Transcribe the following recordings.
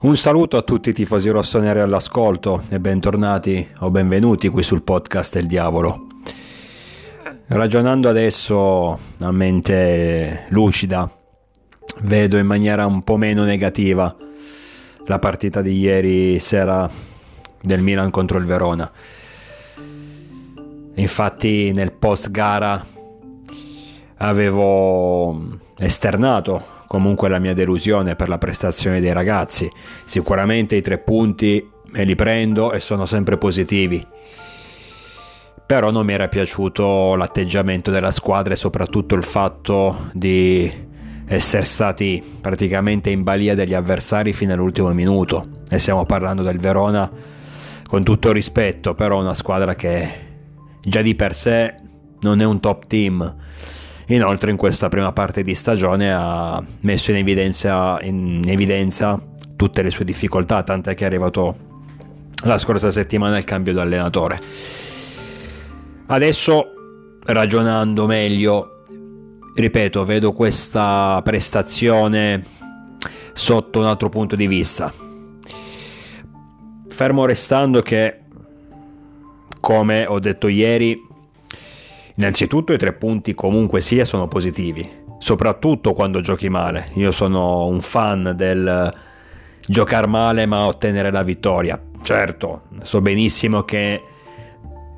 Un saluto a tutti i tifosi rossoneri all'ascolto e bentornati o benvenuti qui sul podcast del diavolo. Ragionando adesso a mente lucida, vedo in maniera un po' meno negativa la partita di ieri sera del Milan contro il Verona. Infatti nel post gara avevo esternato comunque la mia delusione per la prestazione dei ragazzi. Sicuramente i tre punti me li prendo e sono sempre positivi. Però non mi era piaciuto l'atteggiamento della squadra e soprattutto il fatto di essere stati praticamente in balia degli avversari fino all'ultimo minuto. E stiamo parlando del Verona con tutto rispetto, però una squadra che già di per sé non è un top team Inoltre in questa prima parte di stagione ha messo in evidenza, in evidenza tutte le sue difficoltà, tant'è che è arrivato la scorsa settimana il cambio di allenatore. Adesso, ragionando meglio, ripeto, vedo questa prestazione sotto un altro punto di vista. Fermo restando che, come ho detto ieri, Innanzitutto i tre punti comunque sia sono positivi, soprattutto quando giochi male. Io sono un fan del giocare male ma ottenere la vittoria. Certo, so benissimo che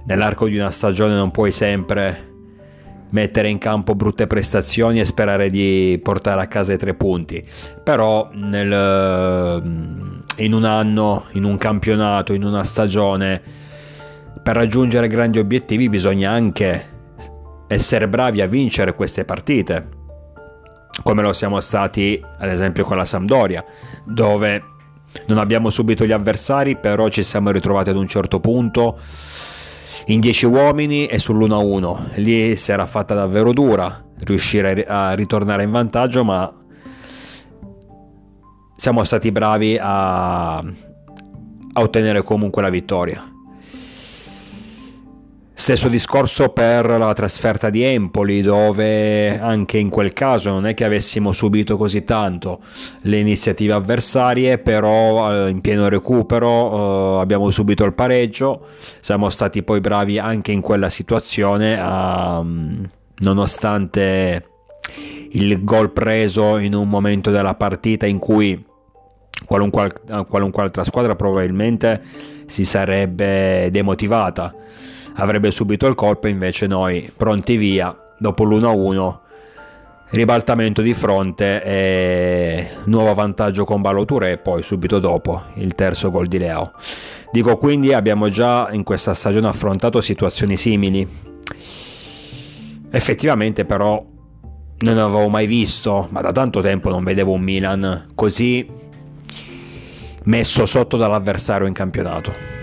nell'arco di una stagione non puoi sempre mettere in campo brutte prestazioni e sperare di portare a casa i tre punti. Però nel, in un anno, in un campionato, in una stagione, per raggiungere grandi obiettivi bisogna anche essere bravi a vincere queste partite, come lo siamo stati ad esempio con la Sampdoria, dove non abbiamo subito gli avversari, però ci siamo ritrovati ad un certo punto in 10 uomini e sull'1-1. Lì si era fatta davvero dura riuscire a ritornare in vantaggio, ma siamo stati bravi a, a ottenere comunque la vittoria. Stesso discorso per la trasferta di Empoli, dove anche in quel caso non è che avessimo subito così tanto le iniziative avversarie, però eh, in pieno recupero eh, abbiamo subito il pareggio, siamo stati poi bravi anche in quella situazione, a, mm, nonostante il gol preso in un momento della partita in cui qualunque, qualunque altra squadra probabilmente si sarebbe demotivata avrebbe subito il colpo, invece noi pronti via, dopo l'1-1, ribaltamento di fronte e nuovo vantaggio con Baloture e poi subito dopo il terzo gol di Leo. Dico quindi abbiamo già in questa stagione affrontato situazioni simili. Effettivamente però non avevo mai visto, ma da tanto tempo non vedevo un Milan così messo sotto dall'avversario in campionato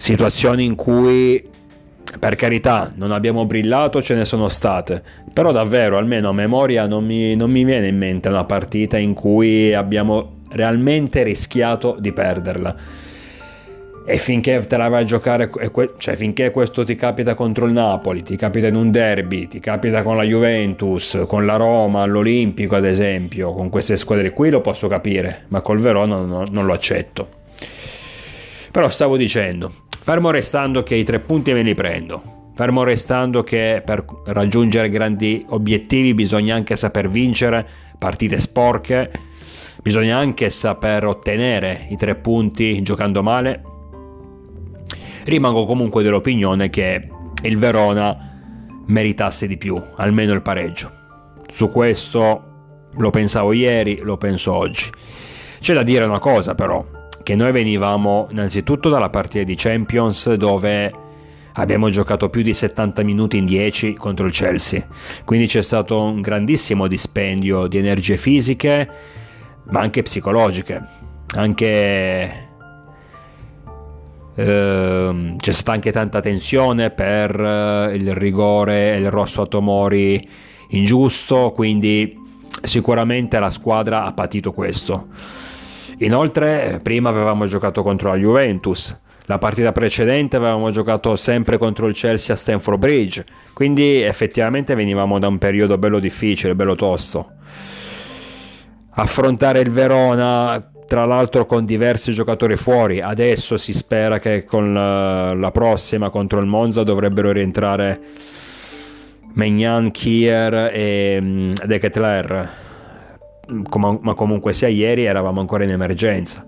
situazioni in cui per carità non abbiamo brillato ce ne sono state però davvero almeno a memoria non mi, non mi viene in mente una partita in cui abbiamo realmente rischiato di perderla e finché te la vai a giocare, cioè finché questo ti capita contro il Napoli, ti capita in un derby, ti capita con la Juventus, con la Roma, all'Olimpico ad esempio, con queste squadre qui lo posso capire, ma col Verona non, non lo accetto. Però stavo dicendo, Fermo restando che i tre punti me li prendo. Fermo restando che per raggiungere grandi obiettivi bisogna anche saper vincere partite sporche, bisogna anche saper ottenere i tre punti giocando male. Rimango comunque dell'opinione che il Verona meritasse di più, almeno il pareggio. Su questo lo pensavo ieri, lo penso oggi. C'è da dire una cosa però, che noi venivamo innanzitutto dalla partita di Champions dove abbiamo giocato più di 70 minuti in 10 contro il Chelsea, quindi c'è stato un grandissimo dispendio di energie fisiche ma anche psicologiche, anche Uh, c'è stata anche tanta tensione per uh, il rigore e il rosso a Tomori ingiusto, quindi sicuramente la squadra ha patito questo. Inoltre, prima avevamo giocato contro la Juventus, la partita precedente avevamo giocato sempre contro il Chelsea a Stamford Bridge, quindi effettivamente venivamo da un periodo bello difficile, bello tosto. affrontare il Verona tra l'altro con diversi giocatori fuori. Adesso si spera che con la, la prossima contro il Monza dovrebbero rientrare Megnan, Kier e um, De Ketler. Com- ma comunque sia ieri eravamo ancora in emergenza.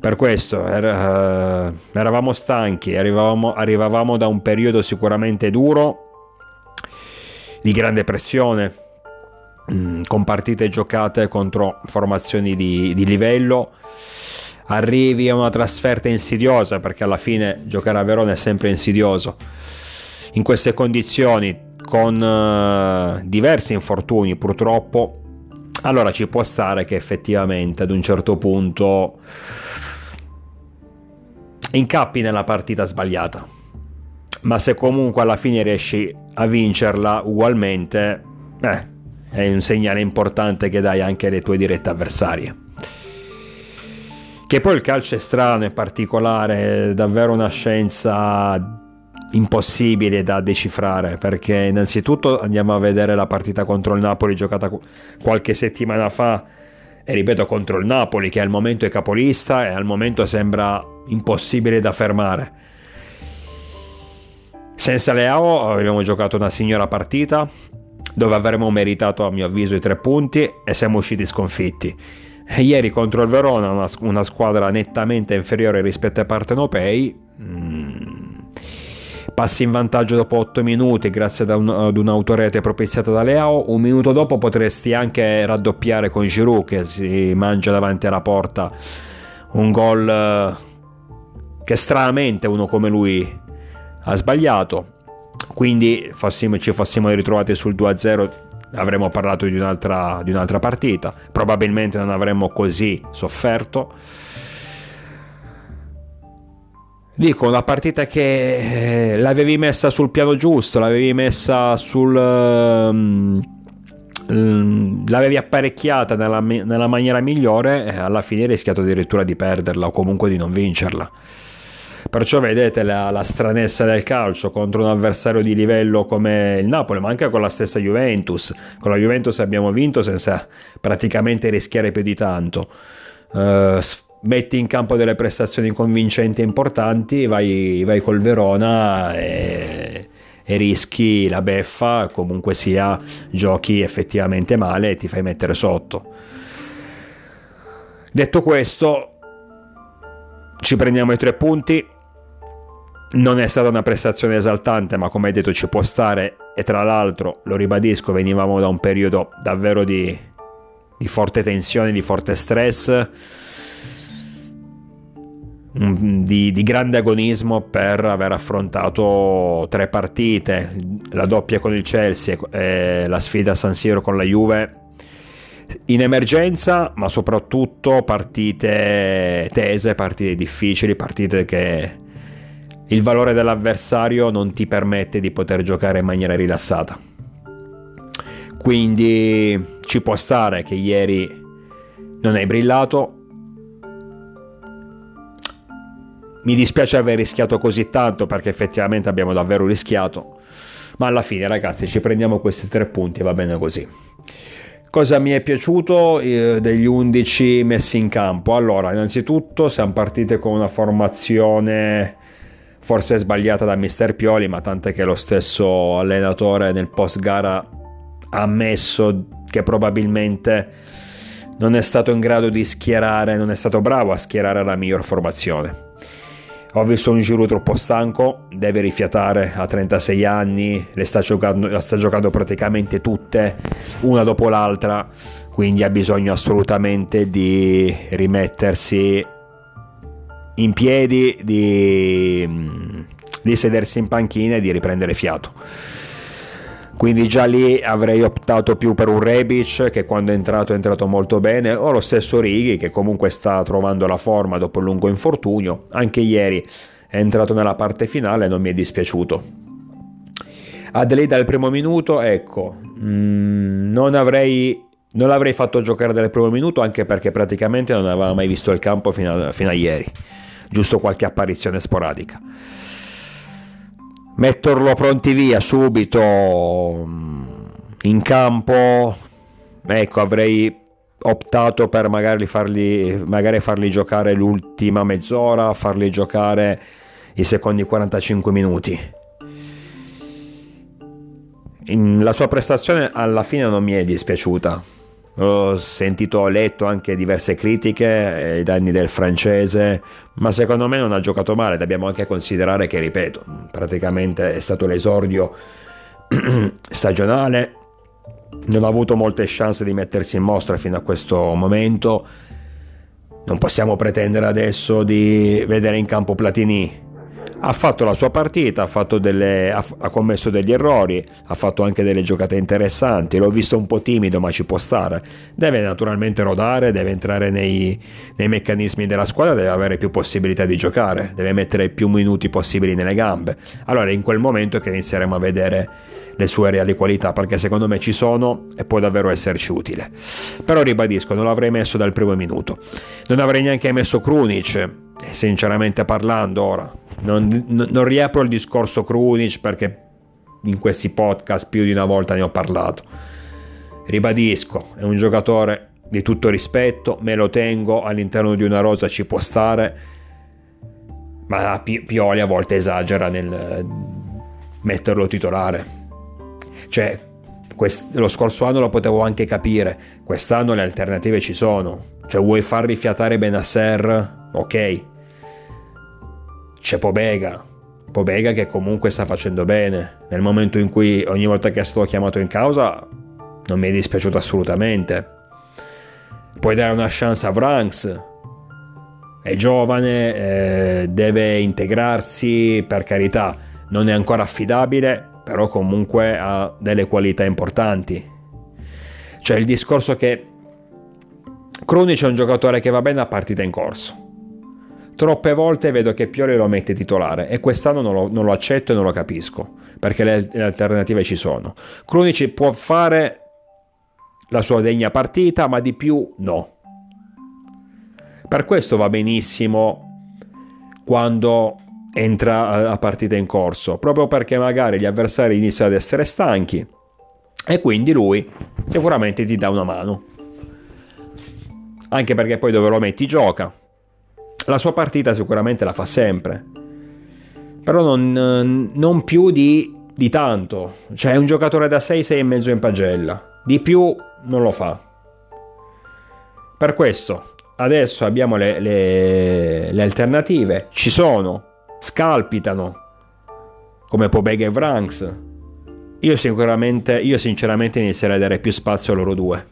Per questo era, uh, eravamo stanchi, arrivavamo, arrivavamo da un periodo sicuramente duro, di grande pressione, Mm, con partite giocate contro formazioni di, di, livello arrivi a una trasferta insidiosa perché alla fine giocare a Verona è sempre insidioso in queste condizioni con uh, diversi infortuni purtroppo allora ci può stare che effettivamente ad un certo punto incappi nella partita sbagliata ma se comunque alla fine riesci a vincerla ugualmente eh, è un segnale importante che dai anche alle tue dirette avversarie. Che poi il calcio è strano, è particolare, è davvero una scienza impossibile da decifrare perché innanzitutto andiamo a vedere la partita contro il Napoli giocata qualche settimana fa e ripeto contro il Napoli che al momento è capolista e al momento sembra impossibile da fermare senza Leao abbiamo giocato una signora partita dove avremmo meritato a mio avviso i tre punti e siamo usciti sconfitti. Ieri contro il Verona, una, una, squadra nettamente inferiore rispetto ai partenopei, mm, passi in vantaggio dopo 8 minuti grazie un, ad un'autorete propiziata da Leao, un minuto dopo potresti anche raddoppiare con Giroud che si mangia davanti alla porta un gol eh, che stranamente uno come lui ha sbagliato. Quindi fossimo, ci fossimo ritrovati sul 2-0 avremmo parlato di un'altra, di un'altra partita, probabilmente non avremmo così sofferto. Dico, una partita che eh, l'avevi messa sul piano giusto, l'avevi messa sul... Um, l'avevi apparecchiata nella, nella maniera migliore e alla fine hai rischiato addirittura di perderla o comunque di non vincerla. Perciò vedete la, la, stranezza del calcio contro un avversario di livello come il Napoli, ma anche con la stessa Juventus. Con la Juventus abbiamo vinto senza praticamente rischiare più di tanto. Uh, metti in campo delle prestazioni convincenti e importanti, vai, vai col Verona e, e, rischi la beffa, comunque sia giochi effettivamente male e ti fai mettere sotto. Detto questo, ci prendiamo i tre punti. Non è stata una prestazione esaltante, ma come hai detto ci può stare. E tra l'altro, lo ribadisco, venivamo da un periodo davvero di, di forte tensione, di forte stress, di, di, grande agonismo per aver affrontato tre partite, la doppia con il Chelsea e la sfida a San Siro con la Juve in emergenza, ma soprattutto partite tese, partite difficili, partite che il valore dell'avversario non ti permette di poter giocare in maniera rilassata. Quindi ci può stare che ieri non hai brillato. Mi dispiace aver rischiato così tanto perché effettivamente abbiamo davvero rischiato. Ma alla fine ragazzi ci prendiamo questi tre punti va bene così. Cosa mi è piaciuto eh, degli 11 messi in campo? Allora, innanzitutto siamo partiti con una formazione forse sbagliata da Mister Pioli, ma tant'è che lo stesso allenatore nel post gara ha ammesso che probabilmente non è stato in grado di schierare, non è stato bravo a schierare la miglior formazione. Ho visto un Giroud troppo stanco, deve rifiatare a 36 anni, le sta giocando, la sta giocando praticamente tutte, una dopo l'altra, quindi ha bisogno assolutamente di rimettersi in piedi, di, di sedersi in panchina e di riprendere fiato. Quindi già lì avrei optato più per un Rebic che quando è entrato è entrato molto bene, o lo stesso Righi che comunque sta trovando la forma dopo il lungo infortunio. Anche ieri è entrato nella parte finale e non mi è dispiaciuto. Adelaide al primo minuto, ecco, mh, mm, non avrei non l'avrei fatto giocare dal primo minuto anche perché praticamente non aveva mai visto il campo fino a, fino a ieri giusto qualche apparizione sporadica. Metterlo pronti via subito mm, in campo, ecco, avrei, optato per magari farli, magari farli giocare l'ultima mezz'ora, farli giocare i secondi 45 minuti. La sua prestazione alla fine non mi è dispiaciuta. Ho sentito, ho letto anche diverse critiche ai danni del francese, ma secondo me non ha giocato male. Dobbiamo anche considerare che, ripeto, praticamente è stato l'esordio stagionale non ha avuto molte chance di mettersi in mostra fino a questo momento. Non possiamo pretendere adesso di vedere in campo Platini. Ha fatto la sua partita, ha, delle, ha, ha, commesso degli errori, ha fatto anche delle giocate interessanti. L'ho visto un po' timido, ma ci può stare. Deve naturalmente rodare, deve entrare nei, nei meccanismi della squadra, deve avere più possibilità di giocare, deve mettere più minuti possibili nelle gambe. Allora, in quel momento è che inizieremo a vedere le sue reali qualità perché secondo me ci sono e può davvero esserci utile. Però ribadisco, non l'avrei messo dal primo minuto. Non avrei neanche messo Krunic, sinceramente parlando ora. Non, non, riapro il discorso Krunic perché in questi podcast più di una volta ne ho parlato. Ribadisco, è un giocatore di tutto rispetto, me lo tengo all'interno di una rosa ci può stare, ma Pioli a volte esagera nel metterlo titolare. Cioè, quest- lo scorso anno lo potevo anche capire, quest'anno le alternative ci sono. Cioè, vuoi far rifiatare Benasser? Ok. C'è Pobega. Pobega che comunque sta facendo bene. Nel momento in cui ogni volta che è stato chiamato in causa non mi è dispiaciuto assolutamente. Puoi dare una chance a Vranks. È giovane, eh, deve integrarsi, per carità, non è ancora affidabile, però comunque ha delle qualità importanti. Cioè il discorso che Krunic è un giocatore che va bene a partita in corso. Troppe volte vedo che Pioli lo mette titolare e quest'anno non lo, non lo accetto e non lo capisco, perché le, le alternative ci sono. Krunic può fare la sua degna partita, ma di più no. Per questo va benissimo quando entra a partita in corso, proprio perché magari gli avversari iniziano ad essere stanchi e quindi lui sicuramente ti dà una mano. Anche perché poi dove lo metti gioca. La sua partita sicuramente la fa sempre. Però non, non più di, di tanto. Cioè è un giocatore da 6, 6 e mezzo in pagella. Di più non lo fa. Per questo adesso abbiamo le, le, le alternative. Ci sono scalpitano come Pobega e Vranks. Io io sinceramente inizierei a dare più spazio a loro due.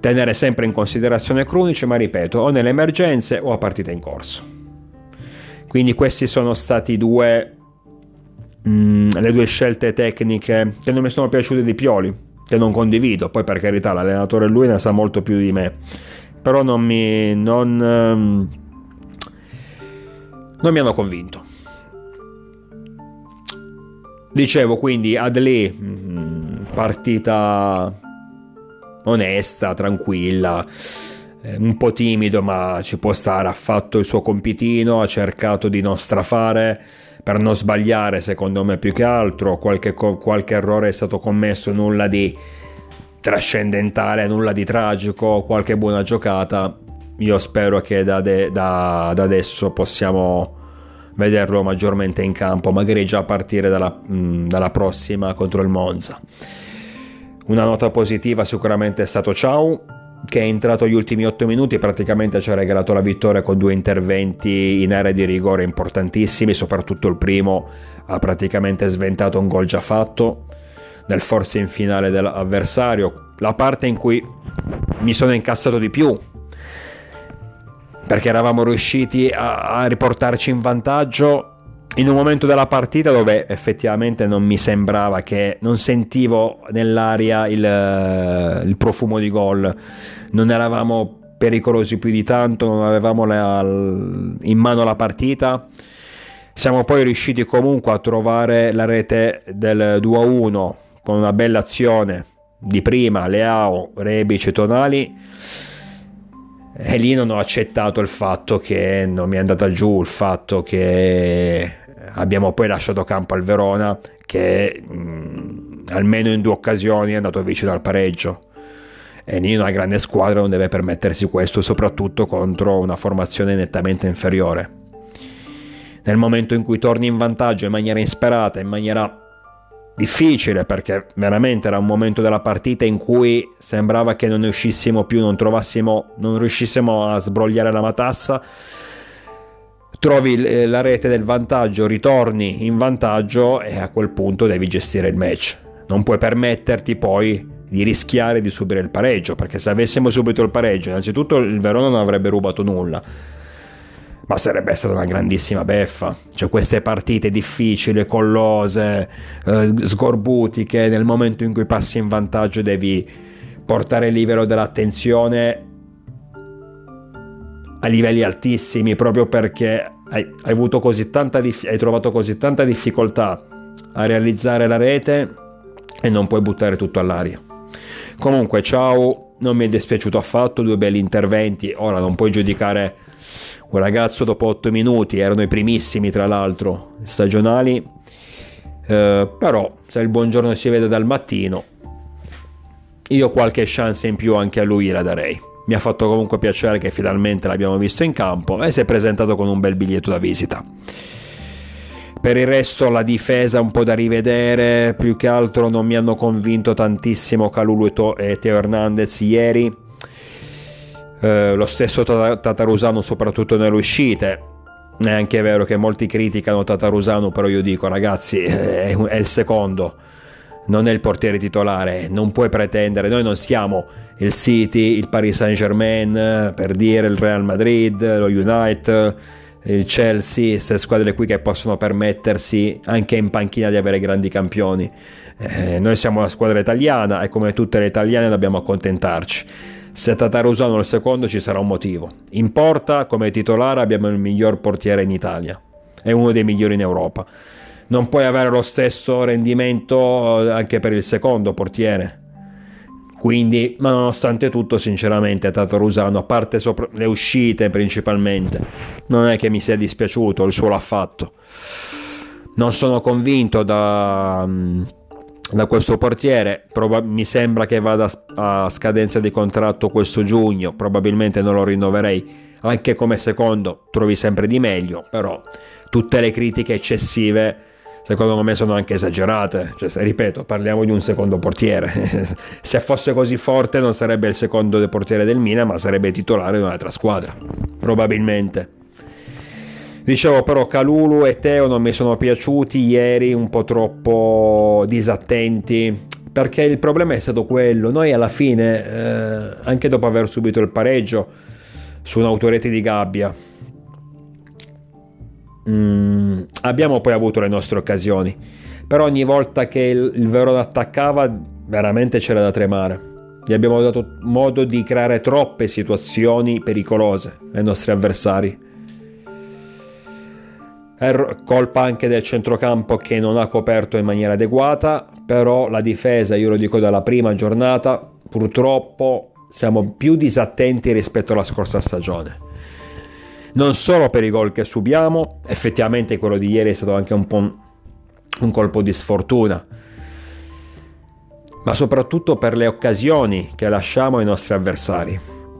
Tenere sempre in considerazione Krunic, ma ripeto, o nelle emergenze o a partita in corso. Quindi questi sono stati due, mm, le due scelte tecniche che non mi sono piaciute di Pioli, che non condivido. Poi per carità l'allenatore lui ne sa molto più di me. Però non mi... Non, um, non mi hanno convinto. Dicevo quindi Adley, mm, partita onesta, tranquilla, eh, un po' timido ma ci può stare, ha fatto il suo compitino, ha cercato di non strafare per non sbagliare secondo me più che altro, qualche, qualche errore è stato commesso, nulla di trascendentale, nulla di tragico, qualche buona giocata, io spero che da, de, da, da, adesso possiamo vederlo maggiormente in campo, magari già a partire dalla, mh, dalla prossima contro il Monza. Una nota positiva sicuramente è stato Ciao, che è entrato gli ultimi 8 minuti, praticamente ci ha regalato la vittoria con due interventi in area di rigore importantissimi, soprattutto il primo ha praticamente sventato un gol già fatto nel forse in finale dell'avversario, la parte in cui mi sono incassato di più perché eravamo riusciti a, a riportarci in vantaggio in un momento della partita dove effettivamente non mi sembrava che non sentivo nell'aria il, il profumo di gol, non eravamo pericolosi più di tanto, non avevamo la, in mano la partita. Siamo poi riusciti comunque a trovare la rete del 2-1 con una bella azione di prima, Leao, Rebic e Tonali e lì non ho accettato il fatto che non mi è andata giù, il fatto che abbiamo poi lasciato campo al Verona che mh, almeno in due occasioni è andato vicino al pareggio e in una grande squadra non deve permettersi questo, soprattutto contro una formazione nettamente inferiore. Nel momento in cui torni in vantaggio in maniera insperata, in maniera difficile, perché veramente era un momento della partita in cui sembrava che non ne uscissimo più, non trovassimo, non riuscissimo a sbrogliare la matassa, trovi la rete del vantaggio, ritorni in vantaggio e a quel punto devi gestire il match. Non puoi permetterti poi di rischiare di subire il pareggio, perché se avessimo subito il pareggio, innanzitutto il Verona non avrebbe rubato nulla, ma sarebbe stata una grandissima beffa. Cioè queste partite difficili, collose, eh, sgorbutiche, nel momento in cui passi in vantaggio devi portare il livello dell'attenzione a livelli altissimi proprio perché hai, hai, tanta hai trovato così tanta difficoltà a realizzare la rete e non puoi buttare tutto all'aria. Comunque, ciao, non mi è dispiaciuto affatto, due belli interventi. Ora non puoi giudicare un ragazzo dopo 8 minuti, erano i primissimi tra l'altro, stagionali. Eh, però se il buongiorno si vede dal mattino, io qualche chance in più anche a lui la darei. Mi ha fatto comunque piacere che finalmente l'abbiamo visto in campo e si è presentato con un bel biglietto da visita. Per il resto la difesa un po' da rivedere, più che altro non mi hanno convinto tantissimo Calulu e Teo Hernandez ieri. Eh, lo stesso Tatarusano soprattutto nelle uscite. È anche vero che molti criticano Tatarusano, però io dico ragazzi è, è il secondo non è il portiere titolare, non puoi pretendere, noi non siamo il City, il Paris Saint Germain, per dire il Real Madrid, lo United, il Chelsea, queste squadre qui che possono permettersi anche in panchina di avere grandi campioni. Eh, noi siamo una squadra italiana e come tutte le italiane dobbiamo accontentarci. Se Tatarusano il secondo ci sarà un motivo. In porta come titolare abbiamo il miglior portiere in Italia, è uno dei migliori in Europa non puoi avere lo stesso rendimento eh, anche per il secondo portiere. Quindi, ma nonostante tutto, sinceramente, Tatarusano, a parte sopra- le uscite principalmente, non è che mi sia dispiaciuto, il suo l'ha fatto. Non sono convinto da, mm, da questo portiere, Proba- mi sembra che vada a scadenza di contratto questo giugno, probabilmente non lo rinnoverei, anche come secondo trovi sempre di meglio, però tutte le critiche eccessive secondo me sono anche esagerate. Cioè, ripeto, parliamo di un secondo portiere. Se fosse così forte non sarebbe il secondo portiere del Milan, ma sarebbe titolare di un'altra squadra. Probabilmente. Dicevo però Calulu e Teo non mi sono piaciuti ieri, un po' troppo disattenti, perché il problema è stato quello, noi alla fine, eh, anche dopo aver subito il pareggio su un'autorete di gabbia, Mm, abbiamo poi avuto le nostre occasioni, però ogni volta che il, il Verona attaccava veramente c'era da tremare. Gli abbiamo dato modo di creare troppe situazioni pericolose ai nostri avversari. È colpa anche del centrocampo che non ha coperto in maniera adeguata, però la difesa, io lo dico dalla prima giornata, purtroppo siamo più disattenti rispetto alla scorsa stagione non solo per i gol che subiamo, effettivamente quello di ieri è stato anche un po' un colpo di sfortuna, ma soprattutto per le occasioni che lasciamo ai nostri avversari.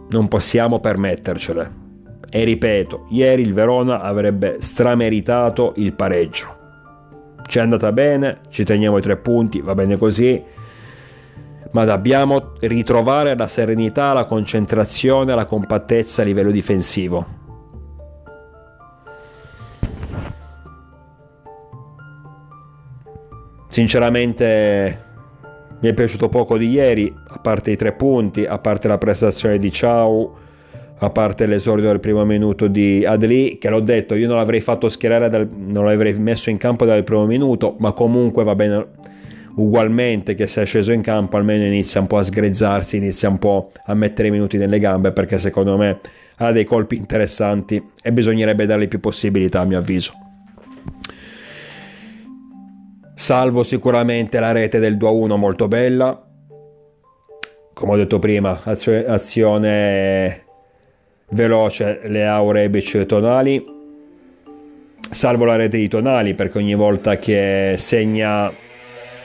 Non possiamo permettercele. E ripeto, ieri il Verona avrebbe strameritato il pareggio. Ci è andata bene, ci teniamo i tre punti, va bene così, ma dobbiamo ritrovare la serenità, la concentrazione, la compattezza a livello difensivo. Sinceramente mi è piaciuto poco di ieri, a parte i tre punti, a parte la prestazione di Ciao, a parte l'esordio del primo minuto di Adli, che l'ho detto, io non l'avrei fatto schierare, dal, non l'avrei messo in campo dal primo minuto, ma comunque va bene ugualmente che se è sceso in campo almeno inizia un po' a sgrezzarsi, inizia un po' a mettere i minuti nelle gambe perché secondo me ha dei colpi interessanti e bisognerebbe dargli più possibilità a mio avviso salvo sicuramente la rete del 2-1 molto bella. Come ho detto prima azione veloce le Rebic tonali. Salvo la rete di tonali perché ogni volta che segna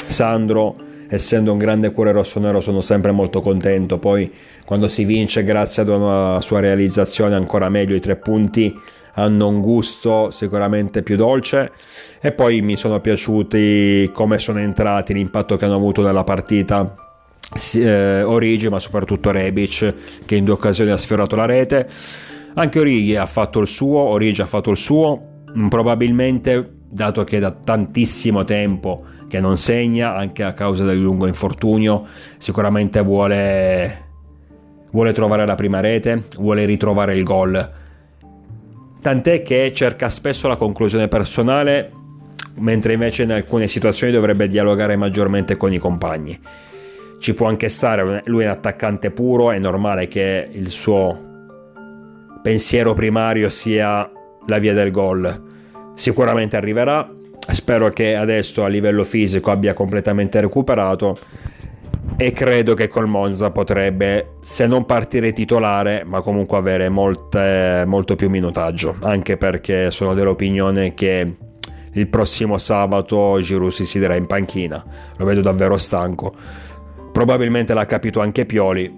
Sandro essendo un grande cuore rosso-nero sono sempre molto contento, poi quando si vince grazie ad una sua realizzazione ancora meglio i tre punti hanno un gusto sicuramente più dolce. E poi mi sono piaciuti come sono entrati, l'impatto che hanno avuto nella partita eh, Origi ma soprattutto Rebic che in due occasioni ha sfiorato la rete. Anche Origi ha fatto il suo Origi ha fatto il suo. Probabilmente dato che da tantissimo tempo che non segna anche a causa del lungo infortunio sicuramente vuole vuole trovare la prima rete vuole ritrovare il gol tant'è che cerca spesso la conclusione personale, mentre invece in alcune situazioni dovrebbe dialogare maggiormente con i compagni. Ci può anche stare, lui è un attaccante puro, è normale che il suo pensiero primario sia la via del gol. Sicuramente arriverà, spero che adesso a livello fisico abbia completamente recuperato e credo che col Monza potrebbe, se non partire titolare, ma comunque avere molte, molto più minutaggio, anche perché sono dell'opinione che il prossimo sabato Giroud si siederà in panchina, lo vedo davvero stanco. Probabilmente l'ha capito anche Pioli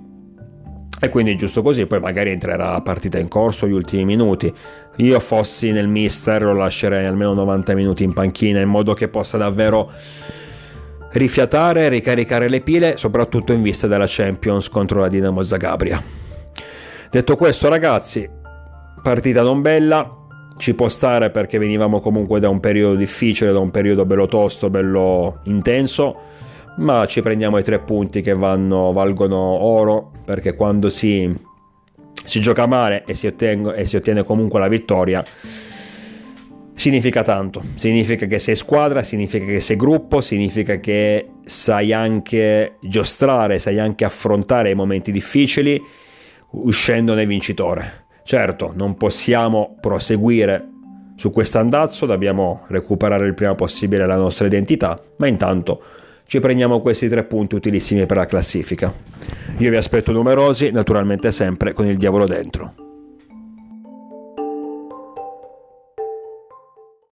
e quindi giusto così, poi magari entrerà la partita in corso gli ultimi minuti. Io fossi nel mister lo lascerei almeno 90 minuti in panchina in modo che possa davvero rifiatare, ricaricare le pile, soprattutto in vista della Champions contro la Dinamo Zagabria. Detto questo, ragazzi, partita non bella, ci può stare perché venivamo comunque da un periodo difficile, da un periodo bello tosto, bello intenso, ma ci prendiamo i tre punti che vanno, valgono oro perché quando si, si gioca male e si, ottengo, e si ottiene comunque la vittoria significa tanto. Significa che sei squadra, significa che sei gruppo, significa che sai anche giostrare, sai anche affrontare i momenti difficili uscendone vincitore. Certo, non possiamo proseguire su questo andazzo, dobbiamo recuperare il prima possibile la nostra identità, ma intanto ci prendiamo questi tre punti utilissimi per la classifica. Io vi aspetto numerosi, naturalmente sempre con il diavolo dentro.